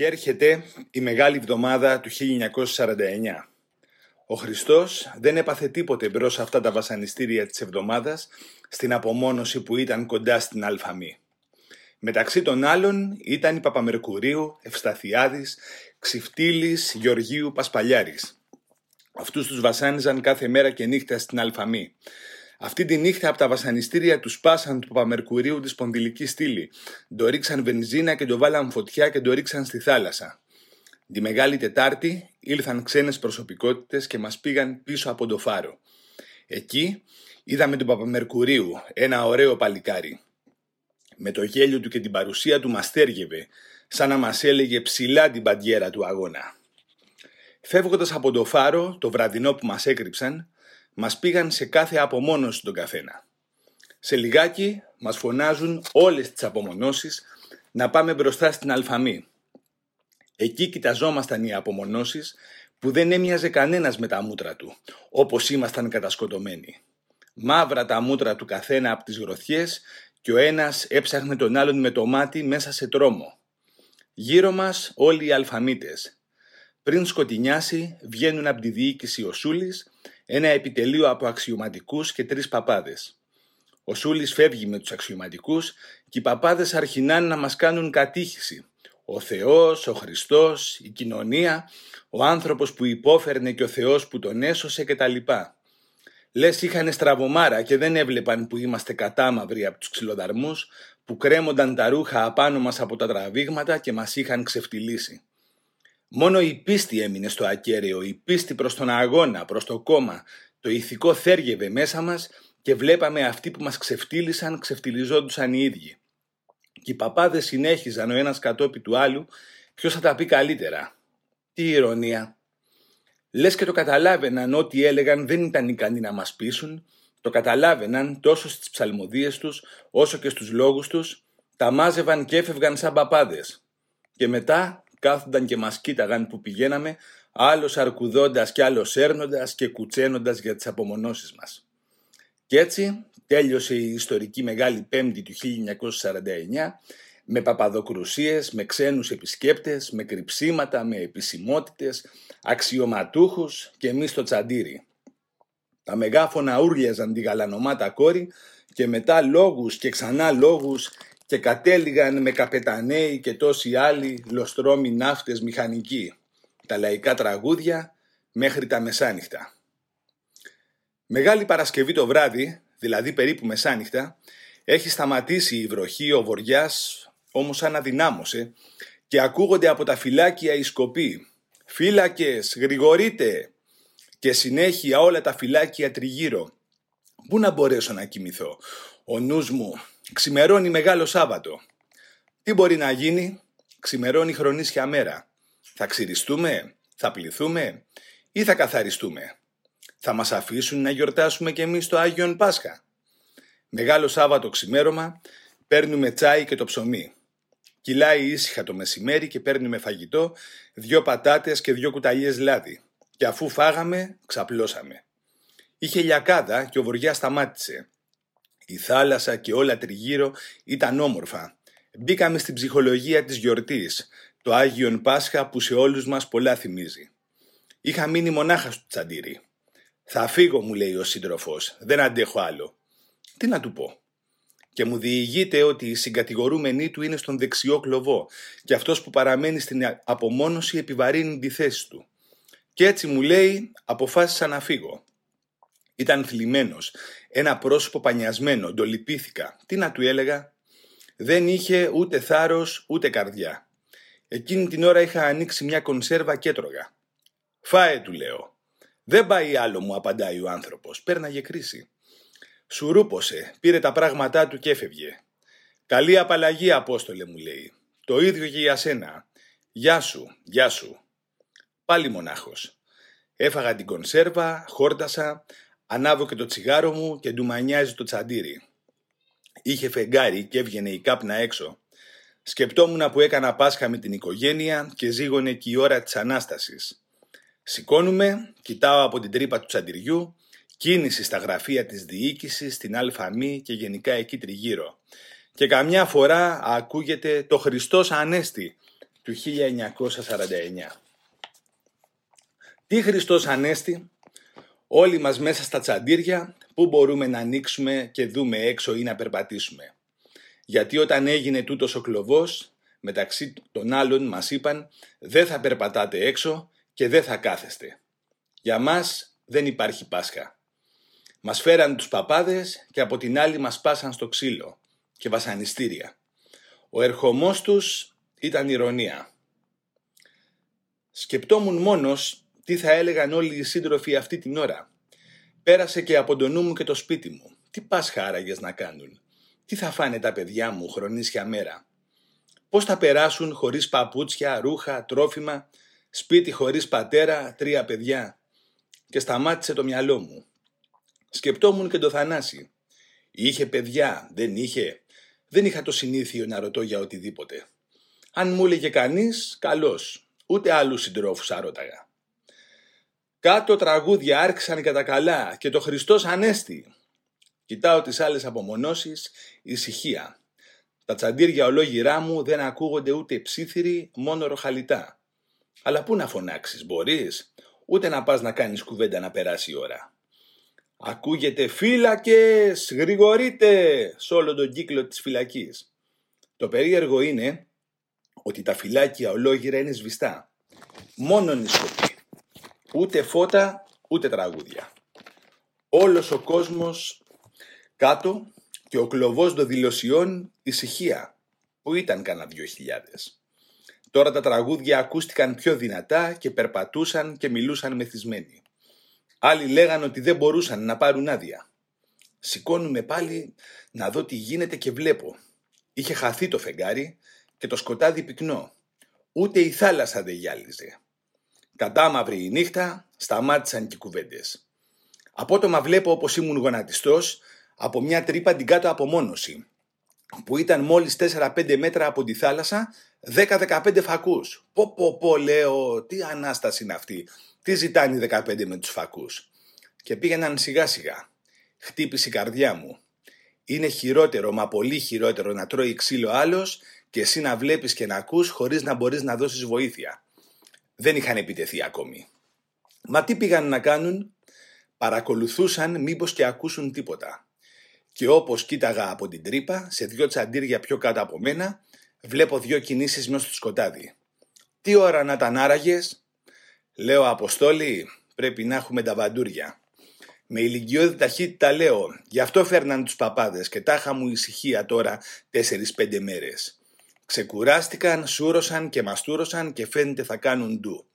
Και έρχεται η Μεγάλη Εβδομάδα του 1949. Ο Χριστός δεν έπαθε τίποτε μπρος αυτά τα βασανιστήρια της εβδομάδας στην απομόνωση που ήταν κοντά στην Αλφαμή. Μεταξύ των άλλων ήταν η Παπαμερκουρίου, Ευσταθιάδης, Ξυφτήλης, Γεωργίου, Πασπαλιάρης. Αυτούς τους βασάνιζαν κάθε μέρα και νύχτα στην Αλφαμή. Αυτή τη νύχτα από τα βασανιστήρια του σπάσαν του Παπαμερκουρίου τη σπονδυλική στήλη. Το ρίξαν βενζίνα και το βάλαν φωτιά και το ρίξαν στη θάλασσα. Τη Μεγάλη Τετάρτη ήλθαν ξένες προσωπικότητες και μας πήγαν πίσω από το φάρο. Εκεί είδαμε τον Παπαμερκουρίου, ένα ωραίο παλικάρι. Με το γέλιο του και την παρουσία του μας στέργευε, σαν να μας έλεγε ψηλά την παντιέρα του αγώνα. Φεύγοντας από το φάρο, το βραδινό που μας έκρυψαν, μας πήγαν σε κάθε απομόνωση τον καθένα. Σε λιγάκι μας φωνάζουν όλες τις απομονώσεις να πάμε μπροστά στην Αλφαμή. Εκεί κοιταζόμασταν οι απομονώσεις που δεν έμοιαζε κανένας με τα μούτρα του, όπως ήμασταν κατασκοτωμένοι. Μαύρα τα μούτρα του καθένα από τις γροθιές και ο ένας έψαχνε τον άλλον με το μάτι μέσα σε τρόμο. Γύρω μας όλοι οι αλφαμίτες. Πριν σκοτεινιάσει βγαίνουν από τη διοίκηση ο Σούλης ένα επιτελείο από αξιωματικούς και τρεις παπάδες. Ο Σούλης φεύγει με τους αξιωματικούς και οι παπάδες αρχινάνε να μας κάνουν κατήχηση. Ο Θεός, ο Χριστός, η κοινωνία, ο άνθρωπος που υπόφερνε και ο Θεός που τον έσωσε κτλ. Λες είχαν στραβομάρα και δεν έβλεπαν που είμαστε κατάμαυροι από τους ξυλοδαρμούς που κρέμονταν τα ρούχα απάνω μας από τα τραβήγματα και μας είχαν ξεφτυλίσει. Μόνο η πίστη έμεινε στο ακέραιο, η πίστη προς τον αγώνα, προς το κόμμα. Το ηθικό θέργευε μέσα μας και βλέπαμε αυτοί που μας ξεφτύλισαν, ξεφτυλιζόντουσαν οι ίδιοι. Και οι παπάδες συνέχιζαν ο ένας κατόπι του άλλου ποιος θα τα πει καλύτερα. Τι ηρωνία. Λες και το καταλάβαιναν ό,τι έλεγαν δεν ήταν ικανοί να μας πείσουν, το καταλάβαιναν τόσο στις ψαλμοδίες τους όσο και στους λόγους τους, τα μάζευαν και έφευγαν σαν παπάδες. Και μετά κάθονταν και μας κοίταγαν που πηγαίναμε, άλλος αρκουδώντας και άλλος έρνοντας και κουτσένοντας για τις απομονώσεις μας. Κι έτσι τέλειωσε η ιστορική Μεγάλη Πέμπτη του 1949 με παπαδοκρουσίες, με ξένους επισκέπτες, με κρυψίματα, με επισημότητες, αξιωματούχους και εμείς στο τσαντήρι. Τα μεγάφωνα ούρλιαζαν τη γαλανομάτα κόρη και μετά λόγους και ξανά λόγους και κατέληγαν με καπεταναίοι και τόσοι άλλοι λοστρόμοι ναύτες μηχανικοί, τα λαϊκά τραγούδια μέχρι τα μεσάνυχτα. Μεγάλη Παρασκευή το βράδυ, δηλαδή περίπου μεσάνυχτα, έχει σταματήσει η βροχή, ο βοριάς όμως σαν αδυνάμωσε και ακούγονται από τα φυλάκια οι σκοποί. «Φύλακες, γρηγορείτε!» και συνέχεια όλα τα φυλάκια τριγύρω. Πού να μπορέσω να κοιμηθώ; Ο νους μου Ξημερώνει Μεγάλο Σάββατο. Τι μπορεί να γίνει, ξημερώνει χρονίσια μέρα. Θα ξυριστούμε, θα πληθούμε; Ή θα καθαριστούμε; Θα μας αφήσουν να γιορτάσουμε κι εμείς το Άγιον Πάσχα; Μεγάλο Σάββατο ξημέρωμα, παίρνουμε τσάι και το ψωμί. Κυλάει ήσυχα το μεσημέρι και παίρνουμε φαγητό, δυο πατάτες και δυο κουταλιές λάδι. Και αφού φάγαμε, ξαπλώσαμε. Είχε λιακάδα και ο βοριά σταμάτησε. Η θάλασσα και όλα τριγύρω ήταν όμορφα. Μπήκαμε στην ψυχολογία της γιορτής, το Άγιον Πάσχα που σε όλους μας πολλά θυμίζει. Είχα μείνει μονάχα στο τσαντήρι. «Θα φύγω», μου λέει ο σύντροφος, «δεν αντέχω άλλο». Τι να του πω. Και μου διηγείται ότι η συγκατηγορούμενή του είναι στον δεξιό κλωβό και αυτός που παραμένει στην απομόνωση επιβαρύνει τη θέση του. Και έτσι μου λέει αποφάσισα να φύγω. Ήταν θλιμμένος. Ένα πρόσωπο πανιασμένο. Το λυπήθηκα. Τι να του έλεγα; Δεν είχε ούτε θάρρος ούτε καρδιά. Εκείνη την ώρα είχα ανοίξει μια κονσέρβα και έτρωγα. Φάε του λέω. Δεν πάει άλλο μου απαντάει ο άνθρωπος. Πέρναγε κρίση. Σουρούπωσε, πήρε τα πράγματά του και έφευγε. Καλή απαλλαγή Απόστολε μου λέει. Το ίδιο και για σένα. Γεια σου, γεια σου. Πάλι μονάχος. Έφαγα την κονσέρβα, χόρτασα, Ανάβω και το τσιγάρο μου και ντουμανιάζει το τσαντήρι. Είχε φεγγάρι και έβγαινε η κάπνα έξω. Σκεπτόμουν που έκανα Πάσχα με την οικογένεια και ζήγωνε και η ώρα της Ανάστασης. Σηκώνουμε, κοιτάω από την τρύπα του τσαντιριού, κίνηση στα γραφεία της διοίκησης, στην Αλφαμή και γενικά εκεί τριγύρω. Και καμιά φορά ακούγεται το Χριστός Ανέστη του του 1949. Τι Χριστός Ανέστη, όλοι μας μέσα στα τσαντήρια, πού μπορούμε να ανοίξουμε και δούμε έξω ή να περπατήσουμε. Γιατί όταν έγινε τούτος ο κλωβός, μεταξύ των άλλων μας είπαν δεν θα περπατάτε έξω και δεν θα κάθεστε. Για μας δεν υπάρχει Πάσχα. Μας φέραν τους παπάδες και από την άλλη μας πάσαν στο ξύλο και βασανιστήρια. Ο ερχομός τους ήταν ηρωνία. Σκεπτόμουν μόνος τι θα έλεγαν όλοι οι σύντροφοι αυτή την ώρα; Πέρασε και από το νου μου και το σπίτι μου. Τι πας χάραγες να κάνουν; Τι θα φάνε τα παιδιά μου χρονίσια μέρα; Πώς θα περάσουν χωρίς παπούτσια, ρούχα, τρόφιμα, σπίτι χωρίς πατέρα, τρία παιδιά; Και σταμάτησε το μυαλό μου. Σκεπτόμουν και το Θανάση. Είχε παιδιά, δεν είχε; Δεν είχα το συνήθειο να ρωτώ για οτιδήποτε. Αν μου έλεγε κανείς, καλώς. Ούτε άλλους συντρόφους άρρωταγα. Κάτω τραγούδια άρχισαν κατά καλά και το Χριστός Ανέστη. Κοιτάω τις άλλες απομονώσεις, ησυχία. Τα τσαντήρια ολόγυρά μου δεν ακούγονται ούτε ψήθυροι, μόνο ροχαλιτά. Αλλά πού να φωνάξεις, μπορείς, ούτε να πας να κάνεις κουβέντα να περάσει η ώρα. Ακούγεται φύλακες, γρηγορείτε σε όλο τον κύκλο της φυλακής. Το περίεργο είναι ότι τα φυλάκια ολόγυρα είναι σβηστά. Μόνο νησκοπή. Ούτε φώτα, ούτε τραγούδια. Όλος ο κόσμος κάτω και ο κλωβός των δηλωσιών ησυχία, που ήταν κανένα δυο χιλιάδες. Τώρα τα τραγούδια ακούστηκαν πιο δυνατά και περπατούσαν και μιλούσαν μεθυσμένοι. Άλλοι λέγαν ότι δεν μπορούσαν να πάρουν άδεια. Σηκώνουμε πάλι να δω τι γίνεται και βλέπω. Είχε χαθεί το φεγγάρι και το σκοτάδι πυκνό. Ούτε η θάλασσα δεν γυάλιζε. Κατάμαυρη η νύχτα, σταμάτησαν και οι κουβέντες. Απότομα βλέπω όπως ήμουν γονατιστός από μια τρύπα την κάτω απομόνωση που ήταν μόλις 4-5 μέτρα από τη θάλασσα 10-15 φακούς. Πω πω πω λέω τι ανάσταση είναι αυτή. Τι ζητάνε οι 15 με τους φακούς. Και πήγαιναν σιγά σιγά. Χτύπησε η καρδιά μου. Είναι χειρότερο, μα πολύ χειρότερο να τρώει ξύλο άλλος και εσύ να βλέπεις και να ακούς χωρίς να μπορείς να δώσεις βοήθεια. Δεν είχαν επιτεθεί ακόμη. Μα τι πήγαν να κάνουν; Παρακολουθούσαν μήπως και ακούσουν τίποτα. Και όπως κοίταγα από την τρύπα, σε δυο τσαντήρια πιο κάτω από μένα, βλέπω δυο κινήσεις μέσα στο σκοτάδι. Τι ώρα να ήταν άραγες, Λέω Αποστόλη, πρέπει να έχουμε τα βαντούρια. Με ηλικιώδη ταχύτητα λέω, γι' αυτό φέρναν τους παπάδες και τάχα μου ησυχία τώρα τέσσερις-πέντε μέρες. Ξεκουράστηκαν, σούρωσαν και μαστούρωσαν και φαίνεται θα κάνουν ντου.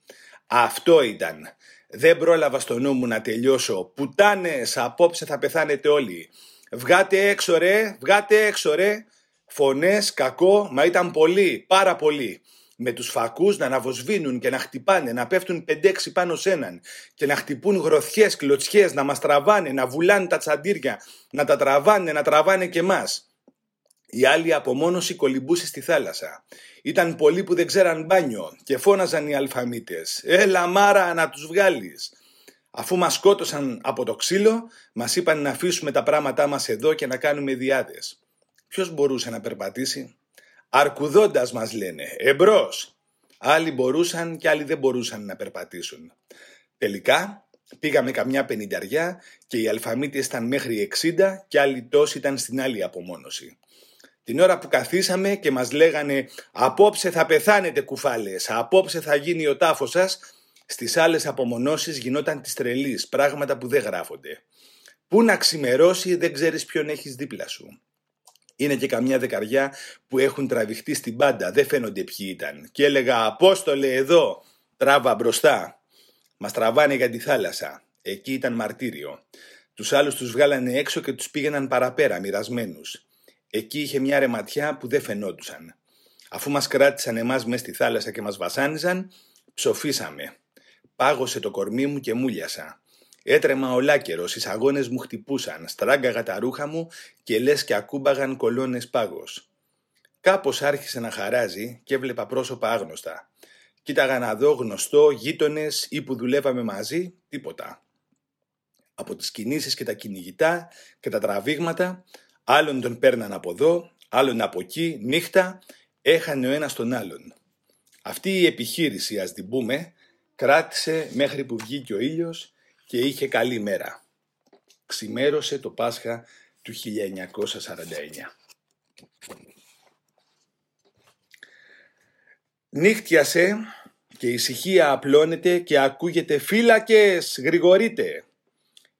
Αυτό ήταν. Δεν πρόλαβα στο νου μου να τελειώσω. Πουτάνες, απόψε θα πεθάνετε όλοι. Βγάτε έξω ρε, βγάτε έξω ρε. Φωνές, κακό, μα ήταν πολύ, πάρα πολύ με τους φακούς να αναβοσβήνουν και να χτυπάνε, να πέφτουν 5-6 πάνω σε έναν και να χτυπούν γροθιές, κλωτσιές, να μας τραβάνε, να βουλάνε τα τσαντήρια, να τα τραβάνε, να τραβάνε και μας. Η άλλη απομόνωση κολυμπούσες στη θάλασσα. Ήταν πολλοί που δεν ξέραν μπάνιο και φώναζαν οι αλφαμίτες «Έλα μάρα να τους βγάλεις». Αφού μας σκότωσαν από το ξύλο, μας είπαν να αφήσουμε τα πράγματά μας εδώ και να κάνουμε διάδες. Ποιος μπορούσε να περπατήσει; Αρκουδώντας μας λένε, εμπρός. Άλλοι μπορούσαν και άλλοι δεν μπορούσαν να περπατήσουν. Τελικά πήγαμε καμιά πενηνταριά και οι αλφαμίτες ήταν μέχρι 60 και άλλοι τόσοι ήταν στην άλλη απομόνωση. Την ώρα που καθίσαμε και μας λέγανε «Απόψε θα πεθάνετε κουφάλες, απόψε θα γίνει ο τάφος σας», στις άλλες απομονώσεις γινόταν της τρελής, πράγματα που δεν γράφονται. Πού να ξημερώσει δεν ξέρεις ποιον έχεις δίπλα σου. Είναι και καμιά δεκαριά που έχουν τραβηχτεί στην πάντα, δεν φαίνονται ποιοι ήταν. Και έλεγα «Απόστολε εδώ, τράβα μπροστά». Μας τραβάνε για τη θάλασσα. Εκεί ήταν μαρτύριο. Τους άλλους τους βγάλανε έξω και τους πήγαιναν παραπέρα, μοιρασμένους. Εκεί είχε μια ρεματιά που δεν φαινόντουσαν. Αφού μας κράτησαν εμάς μέσα στη θάλασσα και μας βασάνιζαν, ψοφήσαμε. Πάγωσε το κορμί μου και μούλιασα. Έτρεμα ολάκερος, οι σαγόνες μου χτυπούσαν, στράγκαγα τα ρούχα μου και λες και ακούμπαγαν κολόνες πάγος. Κάπως άρχισε να χαράζει και έβλεπα πρόσωπα άγνωστα. Κοίταγα να δω γνωστό, γείτονες ή που δουλεύαμε μαζί, τίποτα. Από τις κινήσεις και τα κυνηγητά και τα τραβήγματα, άλλον τον παίρναν από εδώ, άλλον από εκεί, νύχτα, έχανε ο ένας τον άλλον. Αυτή η επιχείρηση, ας την πούμε, κράτησε μέχρι που βγήκε ο ήλιος και είχε καλή μέρα. Ξημέρωσε το Πάσχα του 1949. Νύχτιασε και η ησυχία απλώνεται και ακούγεται «Φύλακες, γρηγορείτε!»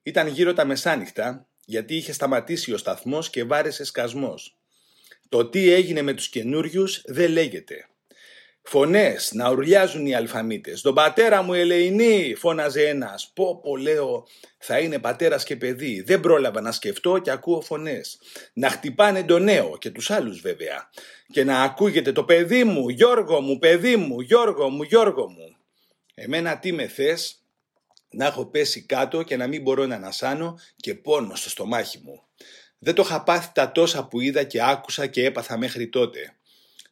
Ήταν γύρω τα μεσάνυχτα γιατί είχε σταματήσει ο σταθμός και βάρεσε σκασμός. Το τι έγινε με τους καινούριους δεν λέγεται. Φωνές να ουρλιάζουν οι αλφαμίτες. «Τον πατέρα μου Ελεηνή» φώναζε ένας. «Πω πω λέω θα είναι πατέρας και παιδί». Δεν πρόλαβα να σκεφτώ και ακούω φωνές. Να χτυπάνε τον νέο και τους άλλους βέβαια. Και να ακούγεται «Το παιδί μου, Γιώργο μου, παιδί μου, Γιώργο μου, Γιώργο μου». Εμένα τι με θες, να έχω πέσει κάτω και να μην μπορώ να ανασάνω και πόνο στο στομάχι μου. Δεν το είχα πάθει τα τόσα που είδα και άκουσα και έπαθα μέχρι τότε.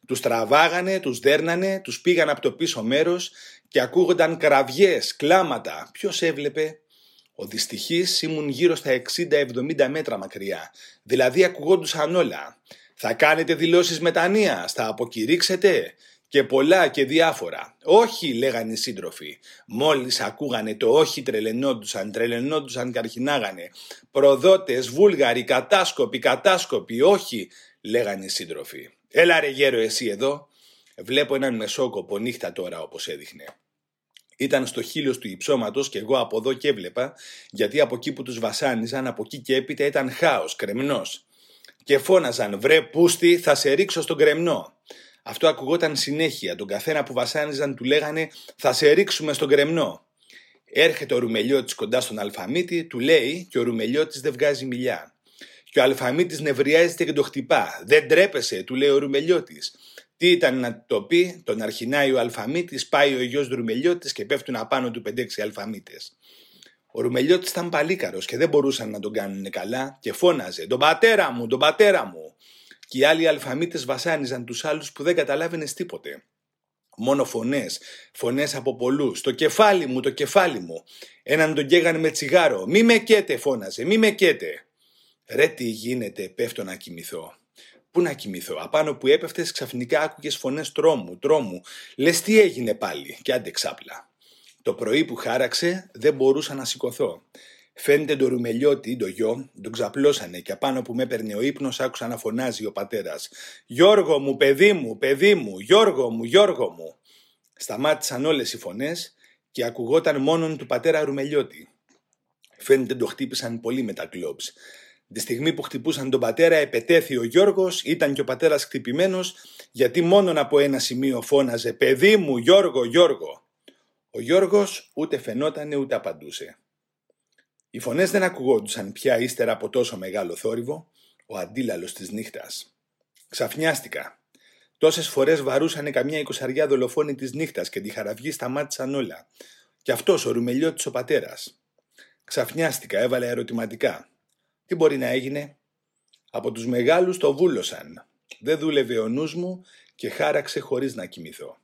Τους τραβάγανε, τους δέρνανε, τους πήγαν από το πίσω μέρος και ακούγονταν κραυγές, κλάματα. Ποιος έβλεπε; Ο δυστυχής ήμουν γύρω στα 60-70 μέτρα μακριά, δηλαδή ακουγόντουσαν όλα. Θα κάνετε δηλώσεις μετανοίας, θα αποκηρύξετε και πολλά και διάφορα. Όχι, λέγανε οι σύντροφοι. Μόλις ακούγανε το όχι τρελαινόντουσαν, τρελαινόντουσαν και αρχινάγανε. Προδότες, βούλγαροι, κατάσκοποι, κατάσκοποι, όχι, λέγανε οι σύντροφοι. Έλα ρε γέρο εσύ εδώ. Βλέπω έναν μεσόκοπο νύχτα τώρα όπως έδειχνε. Ήταν στο χείλος του υψώματος και εγώ από εδώ και έβλεπα, γιατί από εκεί που τους βασάνιζαν, από εκεί και έπειτα ήταν χάος, κρεμνός. Και φώναζαν, βρε πούστη, θα σε ρίξω στον κρεμνό. Αυτό ακουγόταν συνέχεια. Τον καθένα που βασάνιζαν του λέγανε, θα σε ρίξουμε στον κρεμνό. Έρχεται ο Ρουμελιώτης κοντά στον Αλφαμίτη, του λέει και ο Ρουμελιώτης δεν βγάζει μιλιά. Και ο Αλφαμίτης νευριάζεται και το χτυπά. Δεν τρέπεσαι, του λέει ο Ρουμελιώτης. Τι ήταν να το πει, τον αρχινάει ο Αλφαμίτης, πάει ο γιος Ρουμελιώτης και πέφτουν απάνω του 5-6 Αλφαμίτες. Ο Ρουμελιώτης ήταν παλίκαρος και δεν μπορούσαν να τον κάνουν καλά και φώναζε: Τον πατέρα μου, τον πατέρα μου. Και οι άλλοι Αλφαμίτες βασάνιζαν τους άλλους που δεν καταλάβαινες τίποτε. Μόνο φωνές, φωνές από πολλούς. Το κεφάλι μου, το κεφάλι μου. Έναν τον καίγανε με τσιγάρο. Μη με καίτε, φώναζε, μη με καίτε. Ρε τι γίνεται, πέφτω να κοιμηθώ. Πού να κοιμηθώ, απάνω που έπεφτες ξαφνικά άκουγες φωνές τρόμου, τρόμου. Λες τι έγινε πάλι, και άντε ξάπλα. Το πρωί που χάραξε δεν μπορούσα να σηκωθώ. Φαίνεται το ρουμελιώτη, το γιο, τον ξαπλώσανε και απάνω που με έπαιρνε ο ύπνος άκουσα να φωνάζει ο πατέρας. Γιώργο μου, παιδί μου, παιδί μου, Γιώργο μου, Γιώργο μου. Σταμάτησαν όλες οι φωνές και ακουγόταν μόνον του πατέρα ρουμελιώτη. Φαίνεται το χτύπησαν πολύ με τα κλόψ. Τη στιγμή που χτυπούσαν τον πατέρα, επετέθη ο Γιώργος, ήταν και ο πατέρας χτυπημένος, γιατί μόνον από ένα σημείο φώναζε Παιδί μου, Γιώργο, Γιώργο. Ο Γιώργος ούτε φαινότανε ούτε απαντούσε. Οι φωνές δεν ακουγόντουσαν πια ύστερα από τόσο μεγάλο θόρυβο, ο αντίλαλος της νύχτας. Ξαφνιάστηκα. Τόσες φορές βαρούσανε καμιά εικοσαριά δολοφόνη της νύχτας και τη χαραυγή σταμάτησαν όλα. Κι αυτός ο ρουμελιώτης ο πατέρας. Ξαφνιάστηκα, έβαλα ερωτηματικά. Τι μπορεί να έγινε; Από τους μεγάλους το βούλωσαν. Δεν δούλευε ο νους μου και χάραξε χωρίς να κοιμηθώ.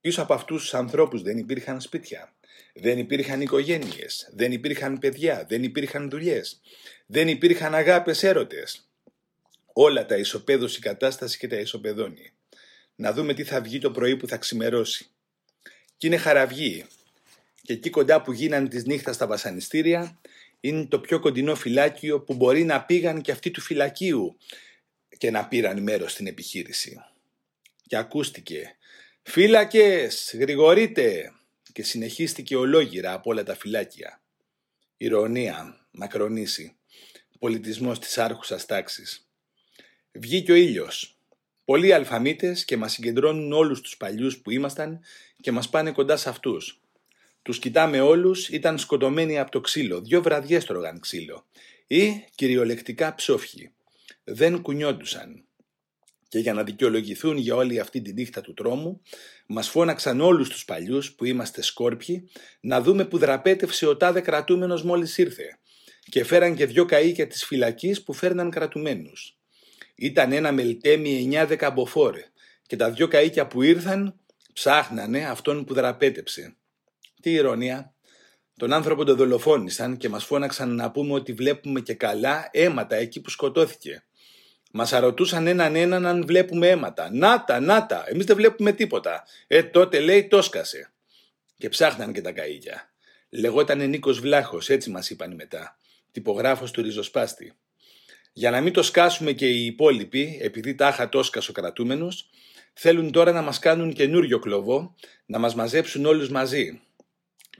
Πίσω από αυτούς τους ανθρώπους δεν υπήρχαν σπίτια. Δεν υπήρχαν οικογένειες. Δεν υπήρχαν παιδιά. Δεν υπήρχαν δουλειές. Δεν υπήρχαν αγάπες έρωτες. Όλα τα ισοπαίδωσε η κατάσταση και τα ισοπεδώνει. Να δούμε τι θα βγει το πρωί που θα ξημερώσει. Κι είναι χαραυγή. Και εκεί κοντά που γίνανε τις νύχτας τα βασανιστήρια είναι το πιο κοντινό φυλάκιο που μπορεί να πήγαν και αυτοί του φυλακίου και να πήραν μέρος στην επιχείρηση. Και ακούστηκε «Φύλακες, γρηγορείτε» και συνεχίστηκε ολόγυρα από όλα τα φυλάκια. Ηρωνία, μακρονίση, πολιτισμός της άρχουσας τάξης. Βγήκε ο ήλιος. Πολλοί αλφαμίτες και μας συγκεντρώνουν όλους τους παλιούς που ήμασταν και μας πάνε κοντά σε αυτούς. Τους κοιτάμε όλους, ήταν σκοτωμένοι από το ξύλο, δυο βραδιές τρώγαν ξύλο. Ή κυριολεκτικά ψόφιοι. Δεν κουνιόντουσαν. Και για να δικαιολογηθούν για όλη αυτή τη νύχτα του τρόμου, μας φώναξαν όλους τους παλιούς που είμαστε σκόρπιοι να δούμε που δραπέτευσε ο τάδε κρατούμενος μόλις ήρθε. Και φέραν και δυο καΐκια της φυλακής που φέρναν κρατουμένους. Ήταν ένα μελτέμι εννιά δεκαμποφόρε και τα δυο καΐκια που ήρθαν ψάχνανε αυτόν που δραπέτεψε. Τι ηρωνία. Τον άνθρωπο τον δολοφόνησαν και μας φώναξαν να πούμε ότι βλέπουμε και καλά αίματα εκεί που σκοτώθηκε. Μας αρωτούσαν έναν έναν αν βλέπουμε αίματα. Νάτα, νάτα, εμείς δεν βλέπουμε τίποτα. Ε, τότε λέει το σκασε. Και ψάχναν και τα καΐκια. Λεγότανε Νίκος Βλάχος, έτσι μας είπαν μετά. Τυπογράφος του ριζοσπάστη. Για να μην το σκάσουμε και οι υπόλοιποι, επειδή τάχα το σκασο κρατούμενος, θέλουν τώρα να μας κάνουν καινούριο κλωβό, να μας μαζέψουν όλους μαζί.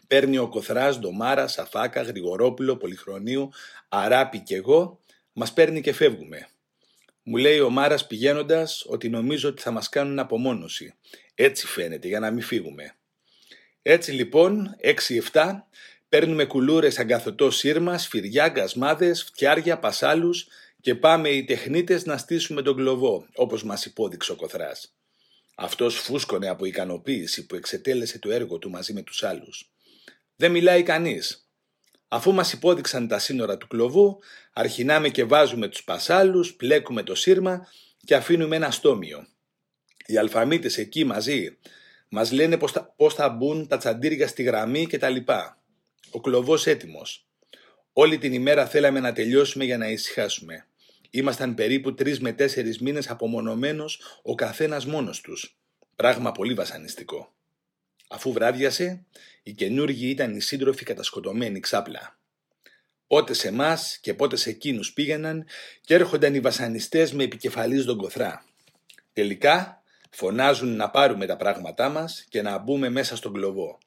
Παίρνει ο Κοθράς, Ντομάρας, Σαφάκα, Γρηγορόπουλο, Πολυχρονίου, Αράπη και εγώ, μας παίρνει και φεύγουμε. Μου λέει ο Μάρας πηγαίνοντας ότι νομίζω ότι θα μας κάνουν απομόνωση. Έτσι φαίνεται για να μην φύγουμε. Έτσι λοιπόν, 6-7, παίρνουμε κουλούρες αγκαθωτό σύρμα, σφυριά, γκασμάδες, φτιάρια, πασάλους και πάμε οι τεχνίτες να στήσουμε τον κλωβό, όπως μας υπόδειξε ο Κοθράς. Αυτός φούσκωνε από ικανοποίηση που εξετέλεσε το έργο του μαζί με τους άλλους. Δεν μιλάει κανείς. Αφού μας υπόδειξαν τα σύνορα του κλωβού, αρχινάμε και βάζουμε τους πασάλους, πλέκουμε το σύρμα και αφήνουμε ένα στόμιο. Οι αλφαμίτες εκεί μαζί μας λένε πώς θα, πώς θα μπουν τα τσαντήρια στη γραμμή και τα λοιπά. Ο κλωβός έτοιμος. Όλη την ημέρα θέλαμε να τελειώσουμε για να ησυχάσουμε. Ήμασταν περίπου τρεις με τέσσερις μήνες απομονωμένος ο καθένας μόνος τους. Πράγμα πολύ βασανιστικό. Αφού βράδιασε, οι καινούργοι ήταν οι σύντροφοι κατασκοτωμένοι ξάπλα. Πότε σε εμάς και πότε σε εκείνους πήγαιναν και έρχονταν οι βασανιστές με επικεφαλής τον κοθρά. Τελικά φωνάζουν να πάρουμε τα πράγματά μας και να μπούμε μέσα στον κλωβό.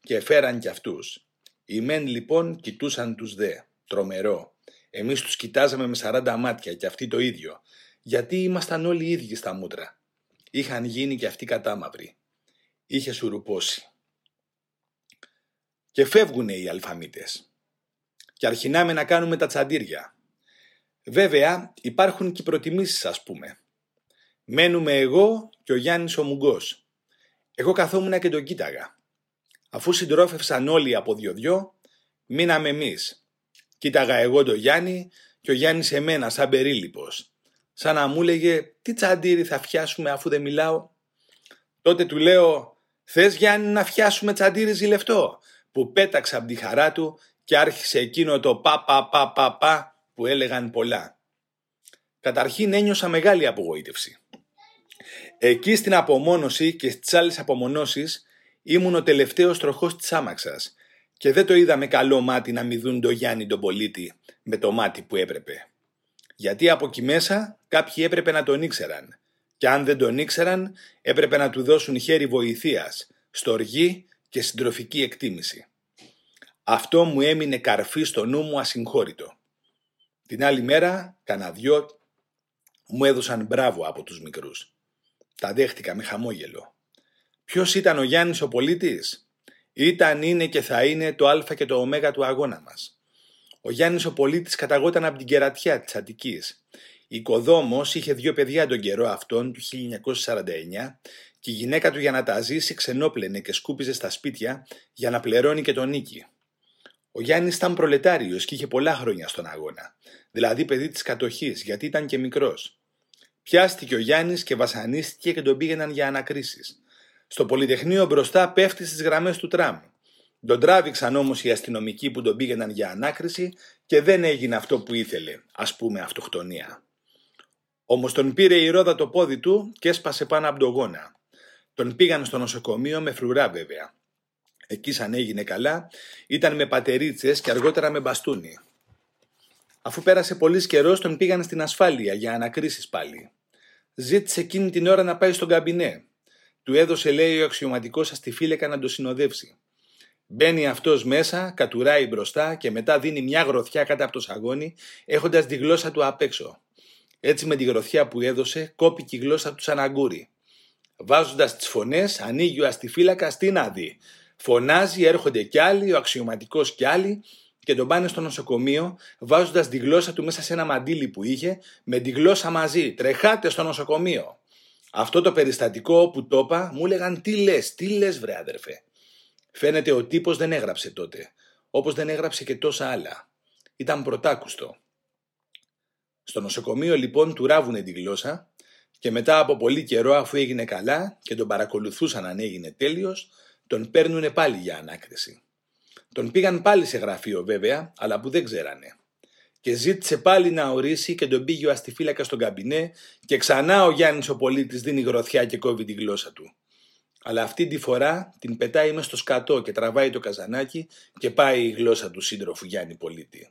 Και φέραν κι αυτούς. Οι μεν λοιπόν κοιτούσαν τους δε. Τρομερό. Εμείς τους κοιτάζαμε με 40 μάτια και αυτοί το ίδιο. Γιατί ήμασταν όλοι οι ίδιοι στα μούτρα. Είχαν γίνει και αυτοί κατάμαυροι. Είχε σουρουπώσει. Και φεύγουνε οι αλφαμίτες. Και αρχινάμε να κάνουμε τα τσαντήρια. Βέβαια υπάρχουν και προτιμήσεις ας πούμε. Μένουμε εγώ και ο Γιάννης ο Μουγκός. Εγώ καθόμουν και τον κοίταγα. Αφού συντρόφευσαν όλοι από δυο-δυο, μείναμε εμείς. Κοίταγα εγώ τον Γιάννη και ο Γιάννης εμένα σαν περίληπος. Σαν να μου έλεγε τι τσαντήρι θα φτιάσουμε αφού δεν μιλάω. Τότε του λέω θες Γιάννη να φτιάσουμε τσαντήρι ζηλευτό που πέταξα από τη χαρά του και άρχισε εκείνο το πα πα πα πα πα που έλεγαν πολλά. Καταρχήν ένιωσα μεγάλη απογοήτευση. Εκεί στην απομόνωση και στις άλλες απομονώσεις ήμουν ο τελευταίος τροχός της άμαξας και δεν το είδα με καλό μάτι να δουν το Γιάννη τον πολίτη με το μάτι που έπρεπε. Γιατί από εκεί μέσα κάποιοι έπρεπε να τον ήξεραν και αν δεν τον ήξεραν έπρεπε να του δώσουν χέρι βοηθείας, στοργή και συντροφική εκτίμηση. Αυτό μου έμεινε καρφί στο νου μου ασυγχώρητο. Την άλλη μέρα, κανένα δυο μου έδωσαν μπράβο από τους μικρούς. Τα δέχτηκα με χαμόγελο. Ποιος ήταν ο Γιάννης ο πολίτης; Ήταν, είναι και θα είναι το α και το ω του αγώνα μας. Ο Γιάννης ο πολίτης καταγόταν από την κερατιά της Αττικής. Η οικοδόμος είχε δύο παιδιά τον καιρό αυτόν του 1949 και η γυναίκα του για να τα ζήσει ξενόπλαινε και σκούπιζε στα σπίτια για να πληρώνει και τον νίκη. Ο Γιάννης ήταν προλετάριος και είχε πολλά χρόνια στον αγώνα, δηλαδή παιδί της κατοχής γιατί ήταν και μικρός. Πιάστηκε ο Γιάννης και βασανίστηκε και τον πήγαιναν για ανακρίσεις. Στο Πολυτεχνείο μπροστά πέφτει στις γραμμές του τραμ. Τον τράβηξαν όμως οι αστυνομικοί που τον πήγαιναν για ανάκριση και δεν έγινε αυτό που ήθελε, ας πούμε αυτοκτονία. Όμως τον πήρε η ρόδα το πόδι του και έσπασε πάνω από τον γόνα. Τον πήγαν στο νοσοκομείο με φρουρά βέβαια. Εκεί σαν έγινε καλά, ήταν με πατερίτσες και αργότερα με μπαστούνι. Αφού πέρασε πολύς καιρός, τον πήγαν στην ασφάλεια για ανακρίσεις πάλι. Ζήτησε εκείνη την ώρα να πάει στον καμπινέ. Του έδωσε, λέει, ο αξιωματικός αστιφύλακα να το συνοδεύσει. Μπαίνει αυτός μέσα, κατουράει μπροστά και μετά δίνει μια γροθιά κάτω από το σαγόνι, έχοντας τη γλώσσα του απ' έξω. Έτσι με τη γροθιά που έδωσε, κόπηκε η γλώσσα του σαν αγκούρι. Βάζοντας τις φωνές, ανοίγει ο αστιφύλακας στην άδη. Φωνάζει, έρχονται κι άλλοι, ο αξιωματικός κι άλλοι, και τον πάνε στο νοσοκομείο, βάζοντας τη γλώσσα του μέσα σε ένα μαντίλι που είχε, με τη γλώσσα μαζί. Τρεχάτε στο νοσοκομείο. Αυτό το περιστατικό που το είπα, μου έλεγαν τι λες, τι λες, βρε άδερφε. Φαίνεται ο τύπος δεν έγραψε τότε, όπως δεν έγραψε και τόσα άλλα. Ήταν πρωτάκουστο. Στο νοσοκομείο λοιπόν του ράβουνε τη γλώσσα και μετά από πολύ καιρό αφού έγινε καλά και τον παρακολουθούσαν αν έγινε τέλειος, τον παίρνουνε πάλι για ανάκριση. Τον πήγαν πάλι σε γραφείο βέβαια, αλλά που δεν ξέρανε. και ζήτησε πάλι να ορίσει και τον πήγε ο αστιφύλακας στον καμπινέ και ξανά ο Γιάννης ο πολίτης δίνει γροθιά και κόβει τη γλώσσα του. Αλλά αυτή τη φορά την πετάει μέσα στο σκατό και τραβάει το καζανάκι και πάει η γλώσσα του σύντροφου Γιάννη πολίτη.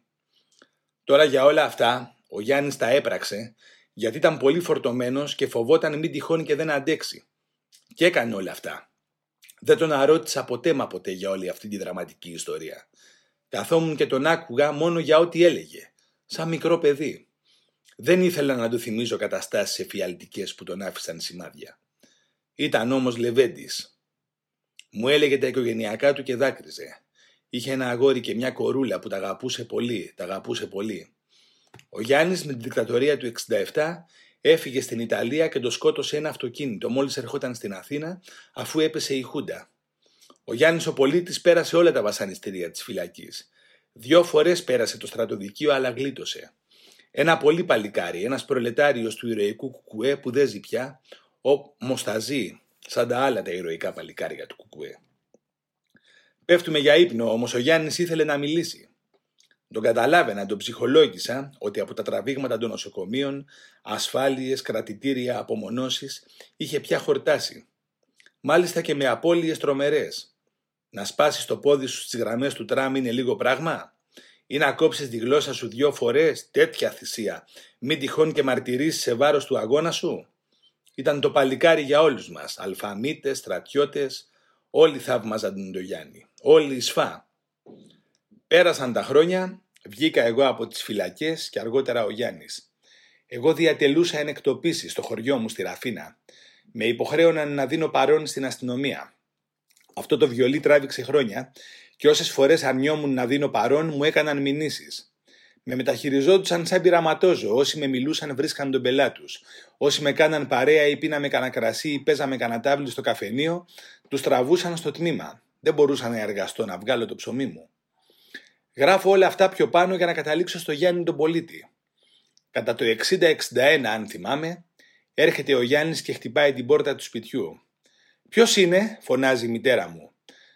Τώρα για όλα αυτά ο Γιάννης τα έπραξε γιατί ήταν πολύ φορτωμένος και φοβόταν μην τυχόν και δεν αντέξει. Και έκανε όλα αυτά. Δεν τον αρώτησα ποτέ μα ποτέ για όλη αυτή τη δραματική ιστορία. Καθόμουν και τον άκουγα μόνο για ό,τι έλεγε, σαν μικρό παιδί. Δεν ήθελα να του θυμίζω καταστάσεις εφιαλτικές που τον άφησαν σημάδια. Ήταν όμως λεβέντης. Μου έλεγε τα οικογενειακά του και δάκρυζε. Είχε ένα αγόρι και μια κορούλα που τα αγαπούσε πολύ, τα αγαπούσε πολύ. Ο Γιάννης με την δικτατορία του 67 έφυγε στην Ιταλία και το σκότωσε ένα αυτοκίνητο μόλις ερχόταν στην Αθήνα αφού έπεσε η Χούντα. Ο Γιάννης ο πολίτης πέρασε όλα τα βασανιστήρια της φυλακής. Δυο φορές πέρασε το στρατοδικείο αλλά γλίτωσε. Ένα πολύ παλικάρι, ένας προλετάριος του ηρωικού κουκουέ που δεν ζει πια, ο Μοσταζή, σαν τα άλλα τα ηρωικά παλικάρια του κουκουέ. Πέφτουμε για ύπνο, όμως ο Γιάννης ήθελε να μιλήσει. Τον καταλάβαινα, τον ψυχολόγησα ότι από τα τραβήγματα των νοσοκομείων, ασφάλειες, κρατητήρια, απομονώσεις, είχε πια χορτάσει. Μάλιστα και με απώλειες τρομερές. Να σπάσεις το πόδι σου στις γραμμές του τραμ είναι λίγο πράγμα; Ή να κόψεις τη γλώσσα σου δυο φορές, τέτοια θυσία; Μην τυχόν και μαρτυρήσεις σε βάρος του αγώνα σου; Ήταν το παλικάρι για όλους μας. Αλφαμίτες, στρατιώτες, όλοι θαύμαζαν τον Γιάννη. Όλοι σφά. Πέρασαν τα χρόνια, βγήκα εγώ από τις φυλακές και αργότερα ο Γιάννης. Εγώ διατελούσα ενεκτοπίσεις στο χωριό μου στη Ραφίνα. Με υποχρέωναν να δίνω παρόν στην αστυνομία. Αυτό το βιολί τράβηξε χρόνια και όσες φορές αρνιόμουν να δίνω παρόν μου έκαναν μηνύσεις. Με μεταχειριζόντουσαν σαν πειραματόζω. Όσοι με μιλούσαν βρίσκαν τον πελά του. Όσοι με κάναν παρέα ή πίναμε κανένα κρασί ή παίζαμε κανένα τάβλι στο καφενείο, τους τραβούσαν στο τμήμα. Δεν μπορούσα να εργαστώ να βγάλω το ψωμί μου. Γράφω όλα αυτά πιο πάνω για να καταλήξω στο Γιάννη τον πολίτη. Κατά το 60-61, αν θυμάμαι, έρχεται ο Γιάννης και χτυπάει την πόρτα του σπιτιού. Ποιος είναι, φωνάζει η μητέρα μου.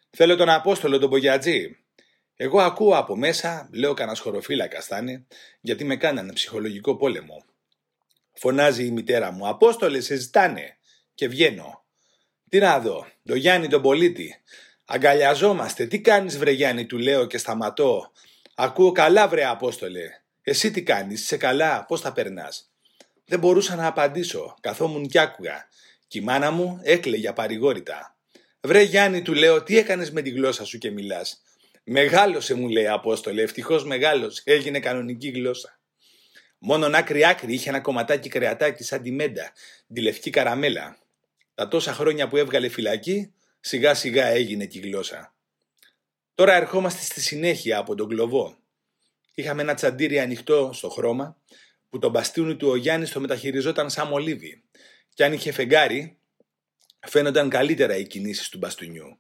Θέλω τον Απόστολο τον Πογιατζή. Εγώ ακούω από μέσα, λέω κανένας χωροφύλακα θα γιατί με κάνανε ψυχολογικό πόλεμο. Φωνάζει η μητέρα μου, Απόστολε, σε ζητάνε. Και βγαίνω. Τι να δω, το Γιάννη τον πολίτη. Αγκαλιαζόμαστε. Τι κάνεις βρε Γιάννη, του λέω και σταματώ. Ακούω καλά βρε Απόστολε. Εσύ τι κάνεις, είσαι καλά, πώς θα περνάς; Δεν μπορούσα να απαντήσω, καθόμουν κι άκουγα. Και η μάνα μου έκλαιγε παρηγόρητα. Βρε Γιάννη, του λέω, τι έκανες με τη γλώσσα σου και μιλάς; Μεγάλωσε, μου λέει Απόστολε, ευτυχώς μεγάλωσε, έγινε κανονική γλώσσα. Μόνον άκρη άκρη είχε ένα κομματάκι κρεατάκι σαν τη μέντα, τη λευκή καραμέλα. Τα τόσα χρόνια που έβγαλε φυλακή, σιγά σιγά έγινε και η γλώσσα. Τώρα ερχόμαστε στη συνέχεια από τον κλοβό. Είχαμε ένα τσαντήρι ανοιχτό στο χρώμα, που το μπαστούνι του ο Γιάννης το μεταχειριζόταν σαν μολύβι. Και αν είχε φεγγάρι, φαίνονταν καλύτερα οι κινήσεις του μπαστούνιου.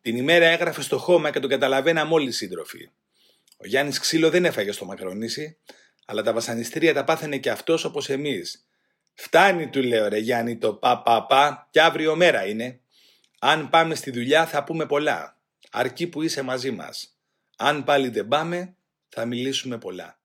Την ημέρα έγραφε στο χώμα και τον καταλαβαίναμε όλοι οι σύντροφοι. Ο Γιάννης ξύλο δεν έφαγε στο μακρονήσι, αλλά τα βασανιστήρια τα πάθαινε και αυτός όπως εμείς. Φτάνει του λέω ρε Γιάννη το πα πα πα και αύριο μέρα είναι. Αν πάμε στη δουλειά θα πούμε πολλά, αρκεί που είσαι μαζί μας. Αν πάλι δεν πάμε θα μιλήσουμε πολλά.